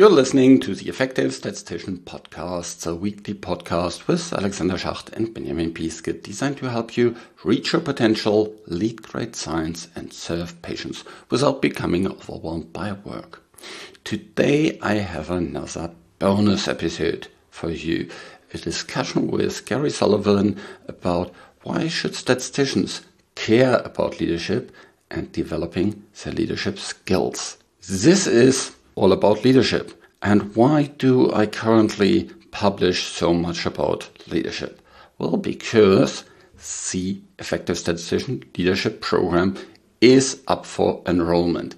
You're listening to the Effective Statistician Podcast, a weekly podcast with Alexander Schacht and Benjamin Piske, designed to help you reach your potential, lead great science, and serve patients without becoming overwhelmed by work. Today I have another bonus episode for you, a discussion with Gary Sullivan about why should statisticians care about leadership and developing their leadership skills. This is all about leadership. And why do I currently publish so much about leadership? Well, because the Effective Statistician Leadership Program is up for enrollment.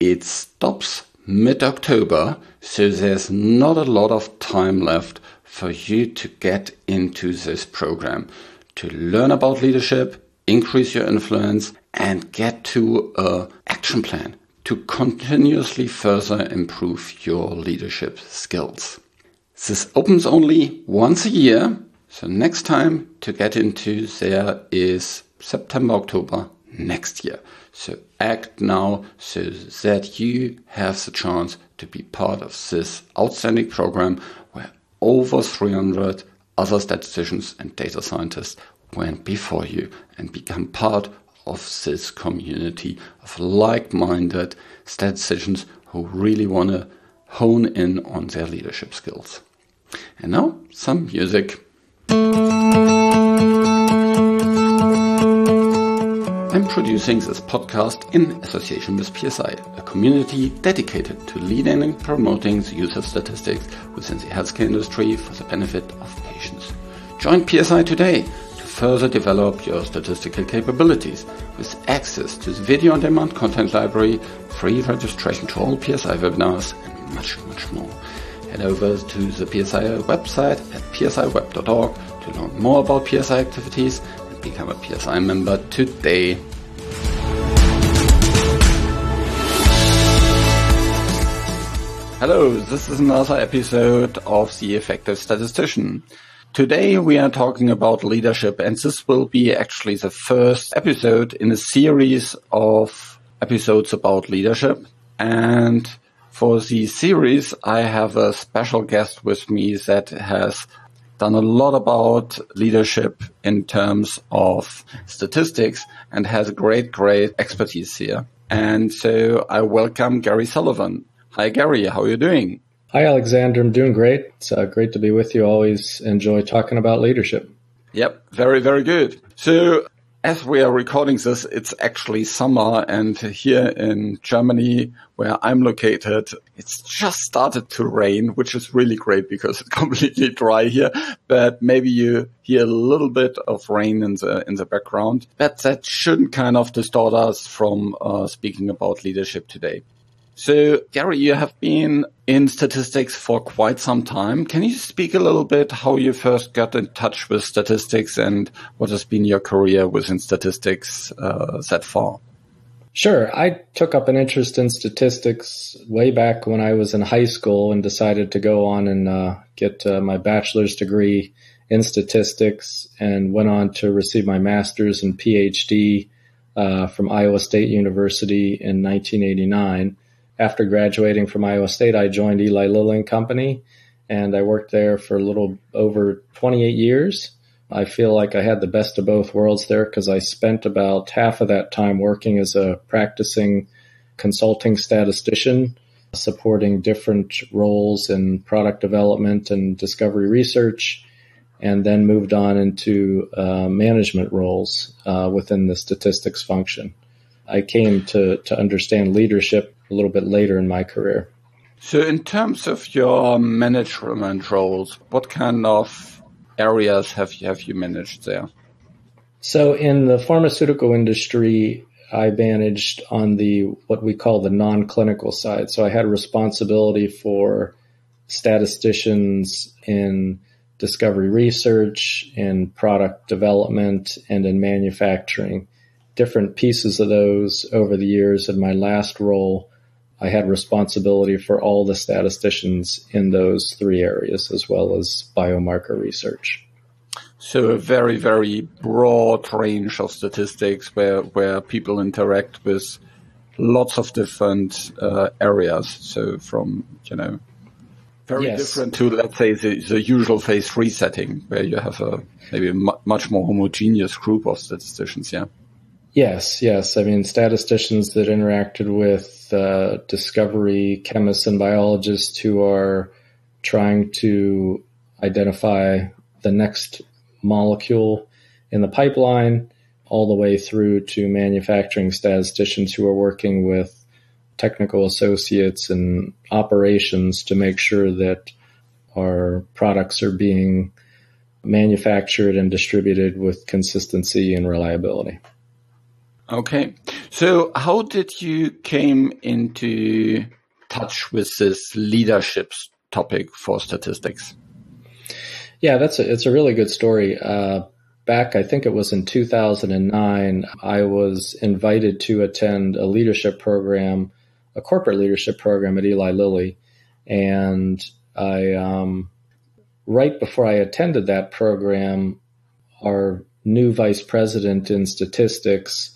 It stops mid October, so there's not a lot of time left for you to get into this program to learn about leadership, increase your influence, and get to a action plan to continuously further improve your leadership skills. This opens only once a year, so next time to get into there is September, October next year. So act now so that you have the chance to be part of this outstanding program where over 300 other statisticians and data scientists went before you and become part of this community of like-minded statisticians who really want to hone in on their leadership skills. And now some music. I'm producing this podcast in association with PSI, a community dedicated to leading and promoting the use of statistics within the healthcare industry for the benefit of patients. Join PSI today further develop your statistical capabilities with access to the video on demand content library, free registration to all PSI webinars, and much, much more. Head over to the PSI website at psiweb.org to learn more about PSI activities and become a PSI member today. Hello, this is another episode of The Effective Statistician. Today we are talking about leadership and this will be actually the first episode in a series of episodes about leadership. And for the series, I have a special guest with me that has done a lot about leadership in terms of statistics and has great, great expertise here. And so I welcome Gary Sullivan. Hi, Gary. How are you doing? Hi, Alexander. I'm doing great. It's uh, great to be with you. Always enjoy talking about leadership. Yep, very, very good. So, as we are recording this, it's actually summer, and here in Germany, where I'm located, it's just started to rain, which is really great because it's completely dry here. But maybe you hear a little bit of rain in the in the background. But that shouldn't kind of distort us from uh, speaking about leadership today. So, Gary, you have been in statistics for quite some time. Can you speak a little bit how you first got in touch with statistics and what has been your career within statistics uh, that far? Sure. I took up an interest in statistics way back when I was in high school and decided to go on and uh, get uh, my bachelor's degree in statistics and went on to receive my master's and PhD uh, from Iowa State University in 1989 after graduating from Iowa State, I joined Eli Lilly and Company, and I worked there for a little over 28 years. I feel like I had the best of both worlds there because I spent about half of that time working as a practicing consulting statistician, supporting different roles in product development and discovery research, and then moved on into uh, management roles uh, within the statistics function. I came to, to understand leadership a little bit later in my career. So, in terms of your management roles, what kind of areas have you, have you managed there? So, in the pharmaceutical industry, I managed on the what we call the non-clinical side. So, I had responsibility for statisticians in discovery research, in product development, and in manufacturing different pieces of those over the years. In my last role, I had responsibility for all the statisticians in those three areas, as well as biomarker research. So a very, very broad range of statistics where, where people interact with lots of different uh, areas. So from, you know, very yes. different to, let's say, the, the usual phase three setting where you have a maybe a much more homogeneous group of statisticians. Yeah. Yes, yes. I mean, statisticians that interacted with uh, discovery chemists and biologists who are trying to identify the next molecule in the pipeline, all the way through to manufacturing statisticians who are working with technical associates and operations to make sure that our products are being manufactured and distributed with consistency and reliability. Okay. So how did you came into touch with this leadership topic for statistics? Yeah, that's a, it's a really good story. Uh, back, I think it was in 2009, I was invited to attend a leadership program, a corporate leadership program at Eli Lilly. And I, um, right before I attended that program, our new vice president in statistics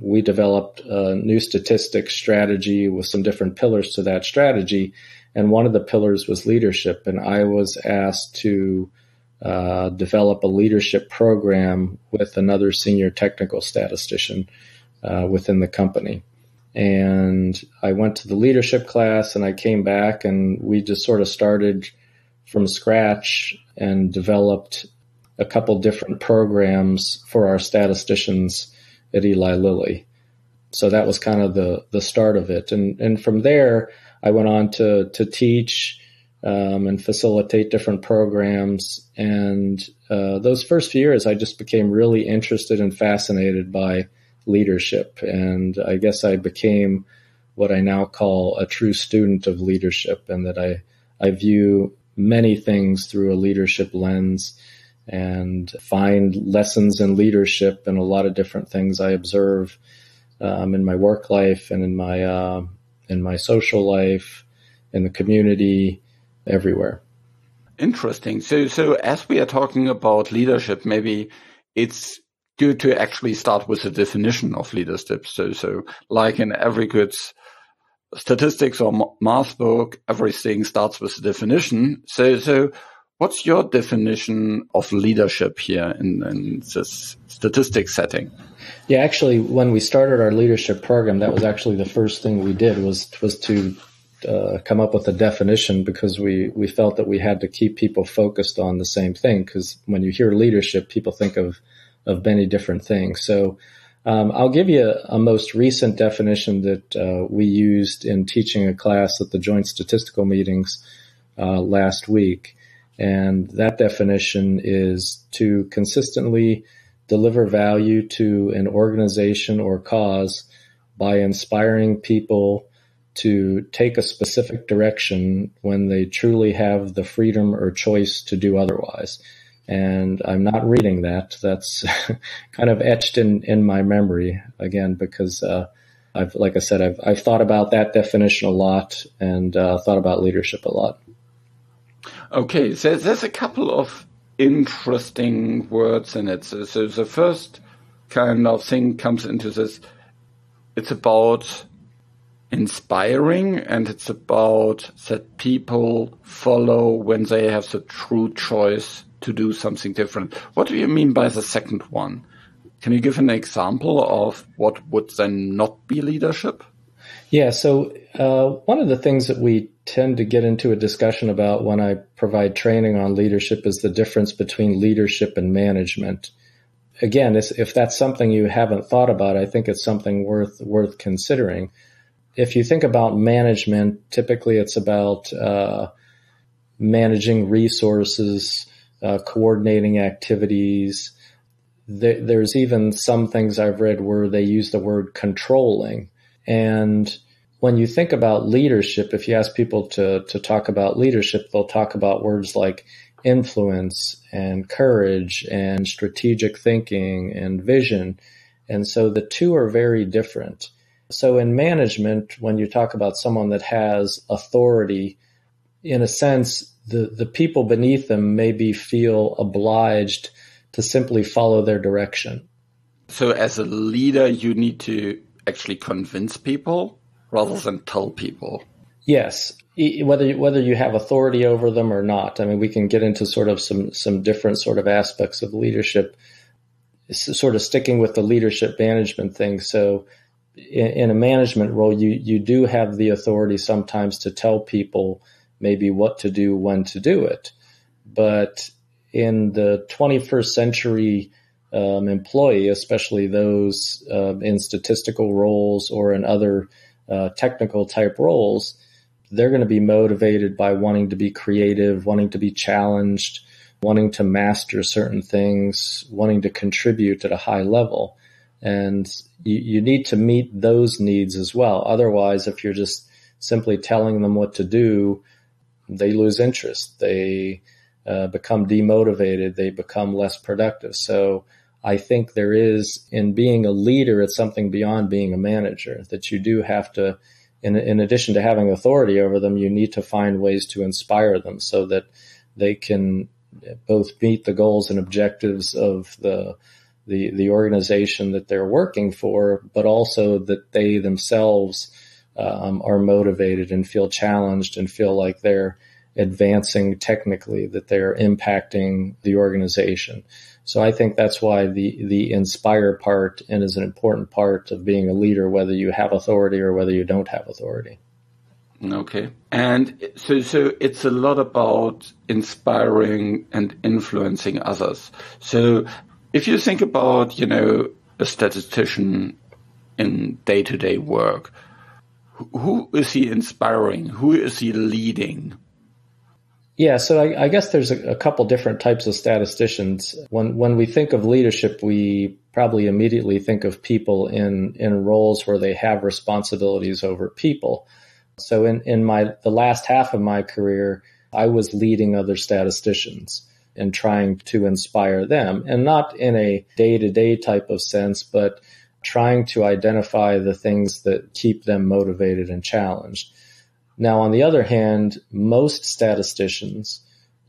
we developed a new statistics strategy with some different pillars to that strategy. And one of the pillars was leadership. And I was asked to uh, develop a leadership program with another senior technical statistician uh, within the company. And I went to the leadership class and I came back and we just sort of started from scratch and developed a couple different programs for our statisticians at Eli Lilly. So that was kind of the the start of it, and and from there I went on to to teach um, and facilitate different programs. And uh, those first few years, I just became really interested and fascinated by leadership, and I guess I became what I now call a true student of leadership, and that I I view many things through a leadership lens and find lessons in leadership and a lot of different things I observe um, in my work life and in my uh, in my social life, in the community, everywhere. Interesting. So, so as we are talking about leadership, maybe it's good to actually start with the definition of leadership. So, so like in every good statistics or math book, everything starts with the definition. So, so What's your definition of leadership here in, in this statistics setting? Yeah, actually, when we started our leadership program, that was actually the first thing we did was was to uh, come up with a definition because we we felt that we had to keep people focused on the same thing. Because when you hear leadership, people think of of many different things. So. Um, I'll give you a, a, most recent definition that uh, we used in teaching a class at the joint statistical meetings uh, last week. And that definition is to consistently deliver value to an organization or cause by inspiring people to take a specific direction when they truly have the freedom or choice to do otherwise. And I'm not reading that. That's kind of etched in, in my memory again, because, uh, I've, like I said, I've, I've thought about that definition a lot and, uh, thought about leadership a lot. Okay, so there's a couple of interesting words in it. So, so the first kind of thing comes into this. It's about inspiring and it's about that people follow when they have the true choice to do something different. What do you mean by the second one? Can you give an example of what would then not be leadership? Yeah, so uh, one of the things that we tend to get into a discussion about when I provide training on leadership is the difference between leadership and management. Again, if that's something you haven't thought about, I think it's something worth worth considering. If you think about management, typically it's about uh, managing resources, uh, coordinating activities. there's even some things I've read where they use the word controlling and when you think about leadership, if you ask people to, to talk about leadership, they'll talk about words like influence and courage and strategic thinking and vision. And so the two are very different. So in management, when you talk about someone that has authority, in a sense, the, the people beneath them maybe feel obliged to simply follow their direction. So as a leader, you need to actually convince people rather than tell people. Yes, whether whether you have authority over them or not. I mean, we can get into sort of some some different sort of aspects of leadership. Sort of sticking with the leadership management thing. So, in, in a management role, you you do have the authority sometimes to tell people maybe what to do, when to do it. But in the 21st century um, employee, especially those uh, in statistical roles or in other uh, technical type roles, they're going to be motivated by wanting to be creative, wanting to be challenged, wanting to master certain things, wanting to contribute at a high level. And you, you need to meet those needs as well. Otherwise, if you're just simply telling them what to do, they lose interest. They uh, become demotivated. They become less productive. So I think there is in being a leader, it's something beyond being a manager that you do have to, in, in addition to having authority over them, you need to find ways to inspire them so that they can both meet the goals and objectives of the the the organization that they're working for, but also that they themselves um, are motivated and feel challenged and feel like they're advancing technically, that they're impacting the organization. So I think that's why the the inspire part and is an important part of being a leader, whether you have authority or whether you don't have authority. Okay, and so so it's a lot about inspiring and influencing others. So if you think about you know a statistician in day to day work, who is he inspiring? Who is he leading? Yeah, so I, I guess there's a, a, couple different types of statisticians. When when we think of leadership, we probably immediately think of people in in roles where they have responsibilities over people. So in in my the last half of my career, I was leading other statisticians and trying to inspire them, and not in a day to day type of sense, but trying to identify the things that keep them motivated and challenged. Now, on the other hand, most statisticians,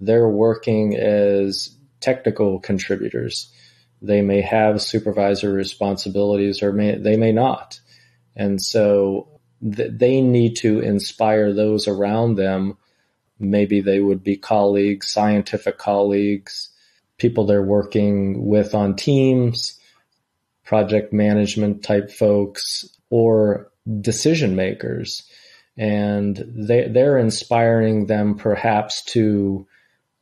they're working as technical contributors. They may have supervisory responsibilities or may, they may not. And so th- they need to inspire those around them. Maybe they would be colleagues, scientific colleagues, people they're working with on teams, project management type folks, or decision makers and they, they're inspiring them perhaps to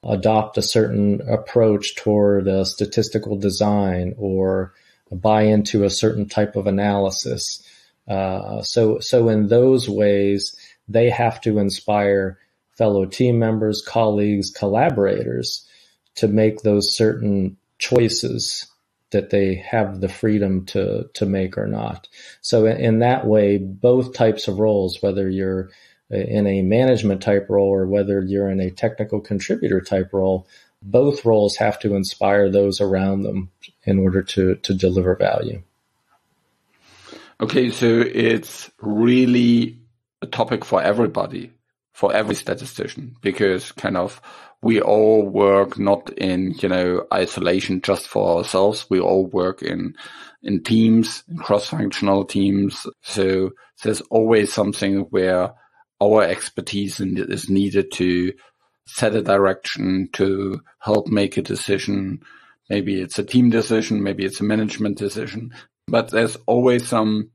adopt a certain approach toward a statistical design or buy into a certain type of analysis. Uh, so, so in those ways, they have to inspire fellow team members, colleagues, collaborators to make those certain choices that they have the freedom to to make or not. So in, in, that way, both types of roles, whether you're uh, in a management type role or whether you're in a technical contributor type role, both roles have to inspire those around them in order to to deliver value. Okay, so it's really a topic for everybody, for every statistician, because kind of we all work not in, you know, isolation just for ourselves. We all work in, in teams, in cross-functional teams. So there's always something where our expertise is needed to set a direction, to help make a decision. Maybe it's a team decision, maybe it's a management decision, but there's always some,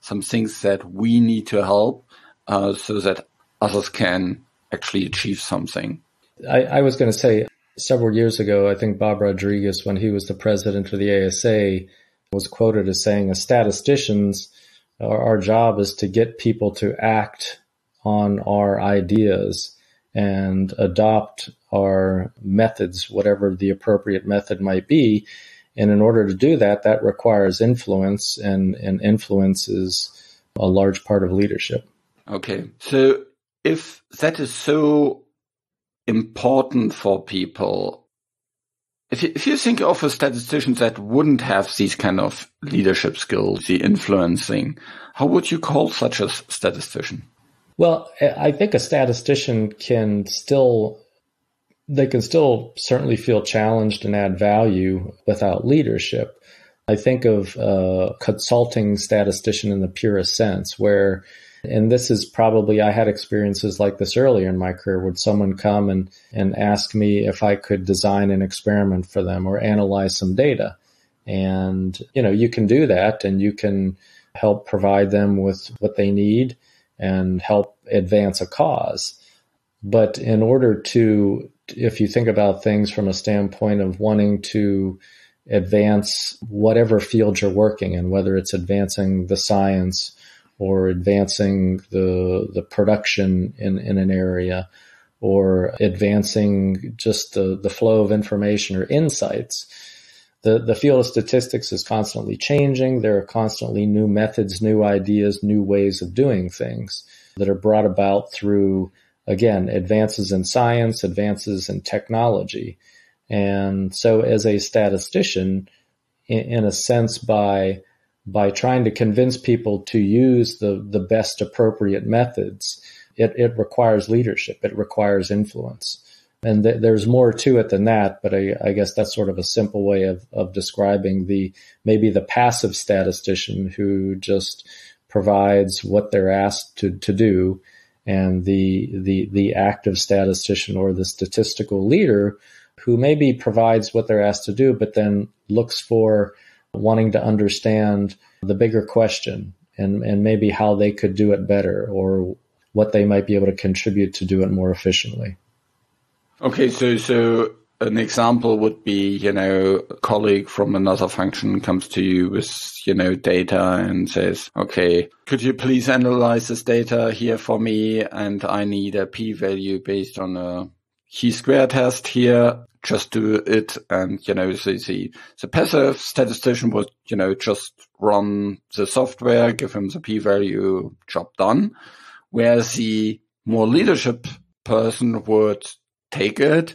some things that we need to help, uh, so that others can actually achieve something. I, I was going to say several years ago, I think Bob Rodriguez, when he was the president of the ASA, was quoted as saying, as statisticians, our, our job is to get people to act on our ideas and adopt our methods, whatever the appropriate method might be. And in order to do that, that requires influence, and, and influence is a large part of leadership. Okay. So if that is so important for people. If you, if you think of a statistician that wouldn't have these kind of leadership skills, the influencing, how would you call such a statistician? Well, I think a statistician can still, they can still certainly feel challenged and add value without leadership. I think of a consulting statistician in the purest sense, where, and this is probably, I had experiences like this earlier in my career. Would someone come and, and ask me if I could design an experiment for them or analyze some data? And, you know, you can do that and you can help provide them with what they need and help advance a cause. But in order to, if you think about things from a standpoint of wanting to advance whatever field you're working in, whether it's advancing the science or advancing the the production in, in an area or advancing just the, the flow of information or insights. The, the field of statistics is constantly changing. There are constantly new methods, new ideas, new ways of doing things that are brought about through, again, advances in science, advances in technology. And so as a statistician, in, in a sense, by by trying to convince people to use the, the best appropriate methods, it, it requires leadership. It requires influence. And th- there's more to it than that, but I, I, guess that's sort of a simple way of, of describing the maybe the passive statistician who just provides what they're asked to, to do, and the the the active statistician or the statistical leader who maybe provides what they're asked to do, but then looks for wanting to understand the bigger question and, and maybe how they could do it better or what they might be able to contribute to do it more efficiently. Okay, so so an example would be, you know, a colleague from another function comes to you with, you know, data and says, okay, could you please analyze this data here for me? And I need a p value based on a chi square test here just do it. And, you know, the, the, the passive statistician would, you know, just run the software, give him the p-value, job done. Whereas the more leadership person would take it,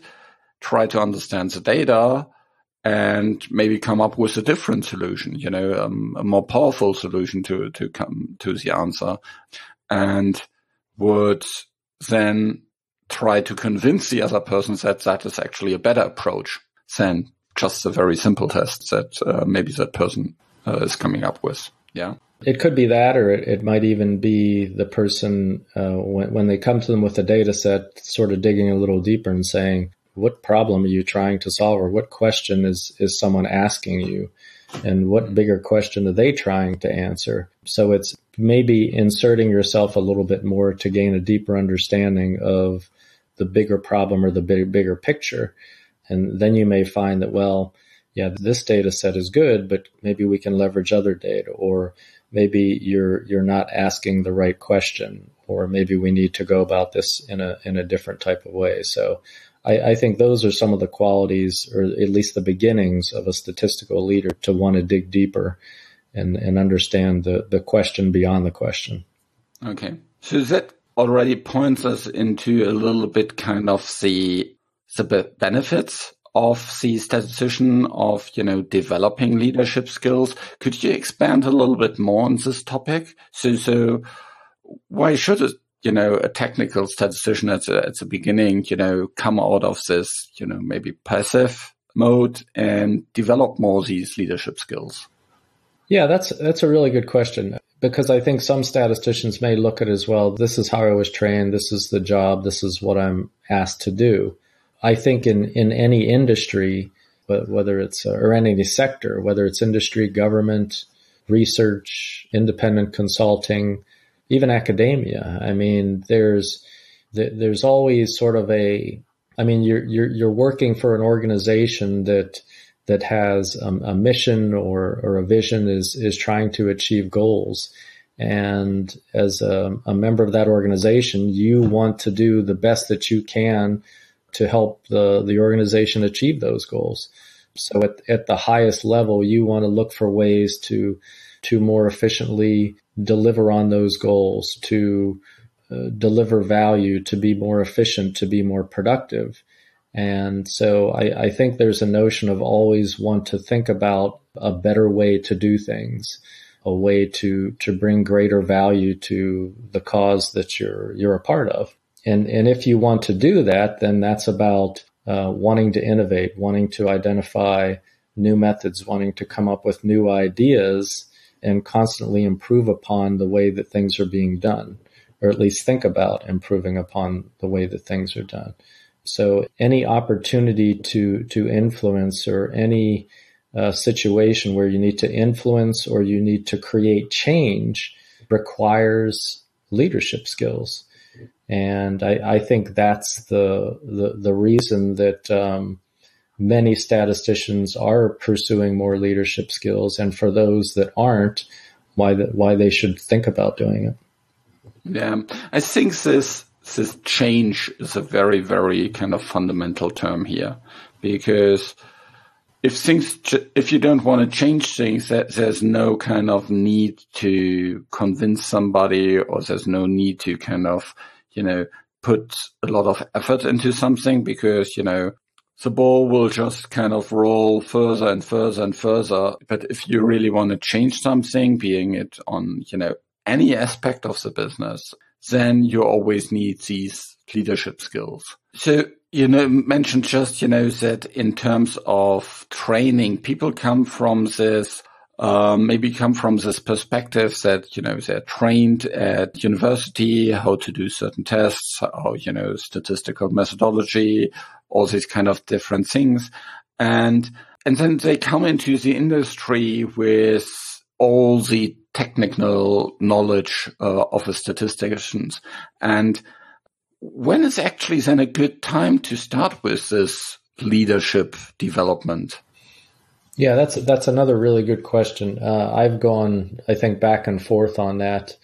try to understand the data, and maybe come up with a different solution, you know, um, a more powerful solution to, to come to the answer and would then try to convince the other person that that is actually a better approach than just a very simple test that uh, maybe that person uh, is coming up with. Yeah. It could be that, or it, it might even be the person uh, when, when they come to them with a data set, sort of digging a little deeper and saying, "What problem are you trying to solve, or what question is is someone asking you, and what bigger question are they trying to answer?" So it's maybe inserting yourself a little bit more to gain a deeper understanding of the bigger problem or the big, bigger picture. And then you may find that, well, yeah, this data set is good, but maybe we can leverage other data, or maybe you're you're not asking the right question, or maybe we need to go about this in a in a different type of way. So I, I think those are some of the qualities, or at least the beginnings of a statistical leader to want to dig deeper and, and understand the, the question beyond the question. Okay. So is that already points us into a little bit kind of the the benefits of the statistician of you know developing leadership skills. Could you expand a little bit more on this topic? So so why should a you know a technical statistician at the, at the beginning you know come out of this you know maybe passive mode and develop more these leadership skills? Yeah, that's that's a really good question because I think some statisticians may look at as well. This is how I was trained. This is the job. This is what I'm asked to do. I think in in any industry, whether it's uh, or any sector, whether it's industry, government, research, independent consulting, even academia. I mean, there's there's always sort of a. I mean, you're you're you're working for an organization that that has um, a mission or, or a vision is is trying to achieve goals. And as a, a, member of that organization, you want to do the best that you can to help the, the organization achieve those goals. So at, at the highest level, you want to look for ways to to more efficiently deliver on those goals, to uh, deliver value, to be more efficient, to be more productive. And so I, I, think there's a notion of always want to think about a better way to do things, a way to, to bring greater value to the cause that you're, you're a part of. And, and if you want to do that, then that's about uh, wanting to innovate, wanting to identify new methods, wanting to come up with new ideas and constantly improve upon the way that things are being done, or at least think about improving upon the way that things are done. So any opportunity to to influence or any uh, situation where you need to influence or you need to create change requires leadership skills. And I, I think that's the, the, the reason that um, many statisticians are pursuing more leadership skills, and for those that aren't, why the, why they should think about doing it. Yeah, I think this this change is a very very kind of fundamental term here, because if things if you don't want to change things, there's no kind of need to convince somebody, or there's no need to kind of you know put a lot of effort into something because you know the ball will just kind of roll further and further and further. But if you really want to change something, being it on, you know, any aspect of the business, then you always need these leadership skills. So, you know, mentioned just, you know, that in terms of training, people come from this um, maybe come from this perspective that, you know, they're trained at university, how to do certain tests, or, you know, statistical methodology, all these kind of different things. And, and then they come into the industry with all the technical knowledge uh, of a statistician. And when is actually then a good time to start with this leadership development? Yeah, that's that's another really good question. Uh, I've gone, I think, back and forth on that,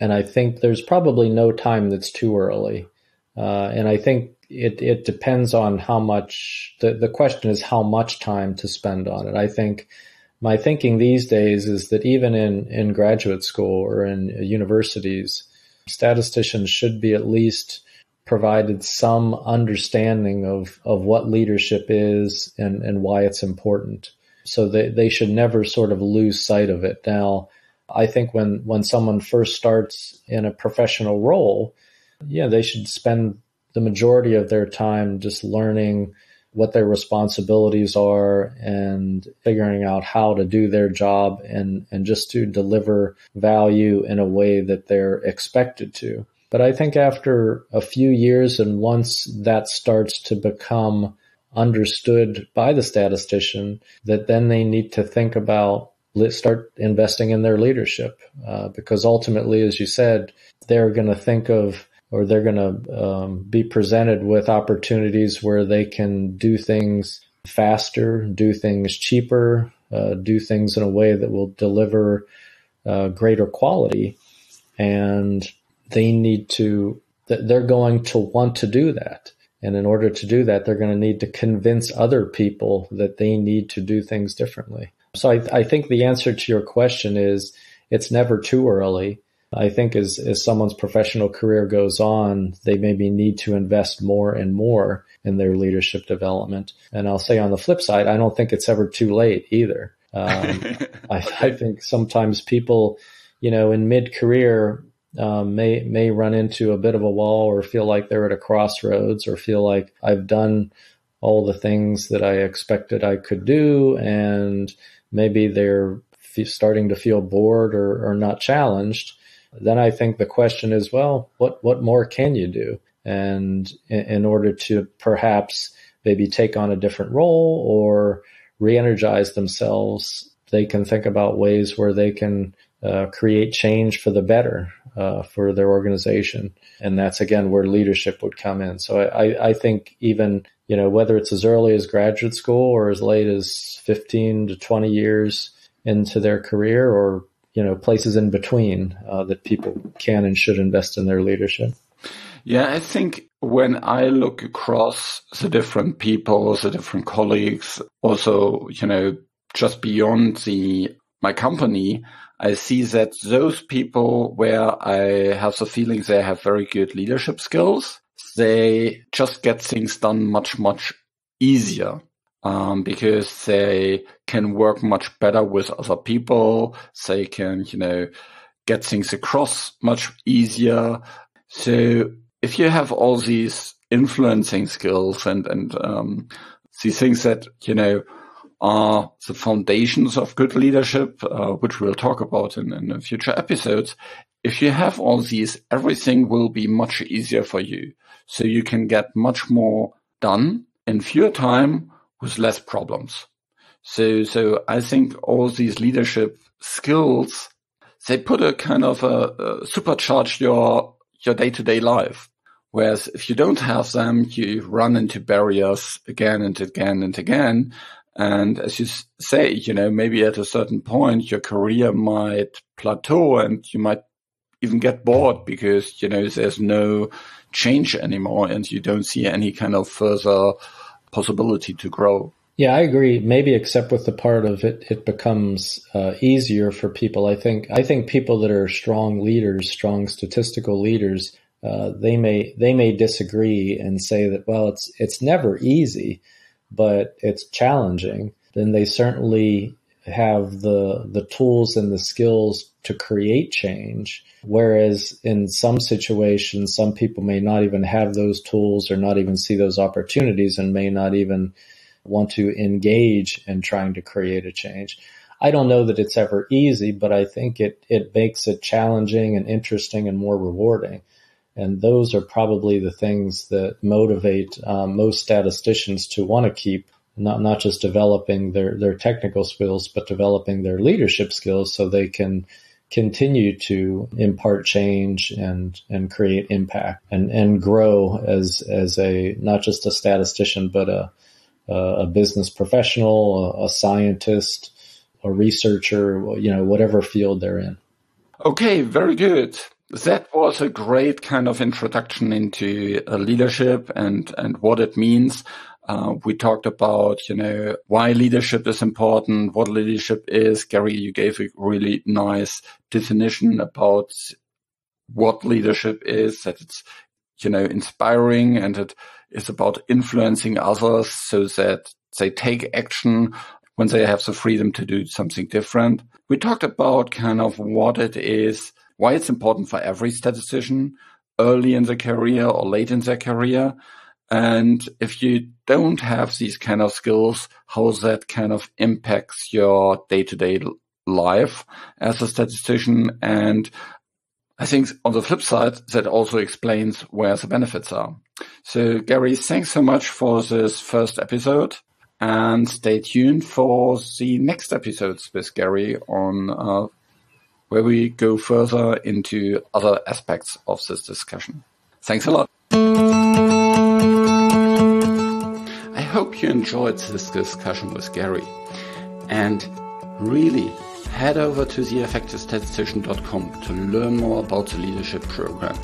and I think there's probably no time that's too early. Uh, and I think it it depends on how much. The the question is how much time to spend on it. I think my thinking these days is that even in in graduate school or in universities, statisticians should be at least provided some understanding of, of what leadership is and, and why it's important. So they, they should never sort of lose sight of it. Now, I think when, when someone first starts in a professional role, yeah, they should spend the majority of their time just learning what their responsibilities are and figuring out how to do their job and, and just to deliver value in a way that they're expected to. But I think after a few years and once that starts to become understood by the statistician that then they need to think about start investing in their leadership uh, because ultimately as you said they're going to think of or they're going to um, be presented with opportunities where they can do things faster do things cheaper uh, do things in a way that will deliver uh, greater quality and they need to they're going to want to do that and in order to do that, they're going to need to convince other people that they need to do things differently. So I, I think the answer to your question is it's never too early. I think as, as someone's professional career goes on, they maybe need to invest more and more in their leadership development. And I'll say on the flip side, I don't think it's ever too late either. Um, I, I think sometimes people, you know, in mid career, um, may may run into a bit of a wall or feel like they're at a crossroads or feel like I've done all the things that I expected I could do and maybe they're f- starting to feel bored or, or not challenged then I think the question is well what what more can you do and in, in order to perhaps maybe take on a different role or re-energize themselves they can think about ways where they can uh, create change for the better uh, for their organization. And that's again where leadership would come in. So I, I think even, you know, whether it's as early as graduate school or as late as 15 to 20 years into their career or, you know, places in between uh, that people can and should invest in their leadership. Yeah, I think when I look across the different people, the different colleagues, also, you know, just beyond the my company, I see that those people where I have the feeling they have very good leadership skills, they just get things done much, much easier. Um, because they can work much better with other people. They can, you know, get things across much easier. So if you have all these influencing skills and, and, um, these things that, you know, are the foundations of good leadership, uh, which we'll talk about in, in future episodes. If you have all these, everything will be much easier for you. So you can get much more done in fewer time with less problems. So, so I think all these leadership skills, they put a kind of a, a supercharge your, your day to day life. Whereas if you don't have them, you run into barriers again and again and again. And as you say, you know, maybe at a certain point, your career might plateau and you might even get bored because, you know, there's no change anymore and you don't see any kind of further possibility to grow. Yeah, I agree. Maybe except with the part of it, it becomes uh, easier for people. I think I think people that are strong leaders, strong statistical leaders, uh, they may they may disagree and say that well, it's it's never easy, but it's challenging. Then they certainly have the the tools and the skills to create change. Whereas in some situations, some people may not even have those tools or not even see those opportunities and may not even want to engage in trying to create a change. I don't know that it's ever easy, but I think it, it makes it challenging and interesting and more rewarding. And those are probably the things that motivate um, most statisticians to want to keep not not just developing their their technical skills, but developing their leadership skills so they can continue to impart change and and create impact and and grow as as a not just a statistician but a a business professional, a, a scientist, a researcher, you know, whatever field they're in. Okay, very good. That was a great kind of introduction into uh, leadership and, and what it means. Uh, we talked about, you know, why leadership is important, what leadership is. Gary, you gave a really nice definition about what leadership is, that it's, you know, inspiring and it is about influencing others so that they take action when they have the freedom to do something different. We talked about kind of what it is, why it's important for every statistician early in their career or late in their career. And if you don't have these kind of skills, how that kind of impacts your day to day life as a statistician. And I think on the flip side, that also explains where the benefits are. So Gary, thanks so much for this first episode and stay tuned for the next episodes with Gary on uh, where we go further into other aspects of this discussion. Thanks a lot. I hope you enjoyed this discussion with Gary and really head over to theeffectivestatistician.com to learn more about the leadership program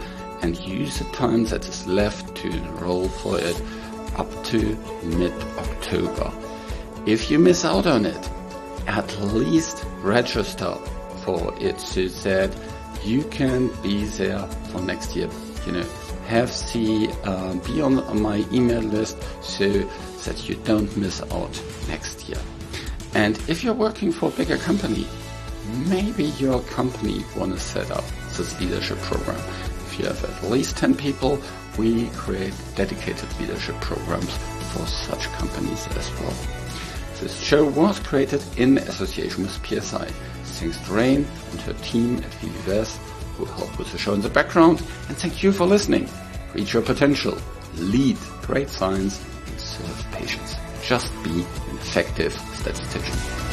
and use the time that is left to enroll for it up to mid-October. If you miss out on it, at least register for it so that you can be there for next year. You know, have the uh, be on my email list so that you don't miss out next year. And if you're working for a bigger company, maybe your company want to set up this leadership program If you have at least 10 people, we create dedicated leadership programs for such companies as well. This show was created in association with PSI. Thanks to Reine and her team at VVS who help with the show in the background. And thank you for listening. Reach your potential, lead great science, and serve patients. Just be an effective statistician.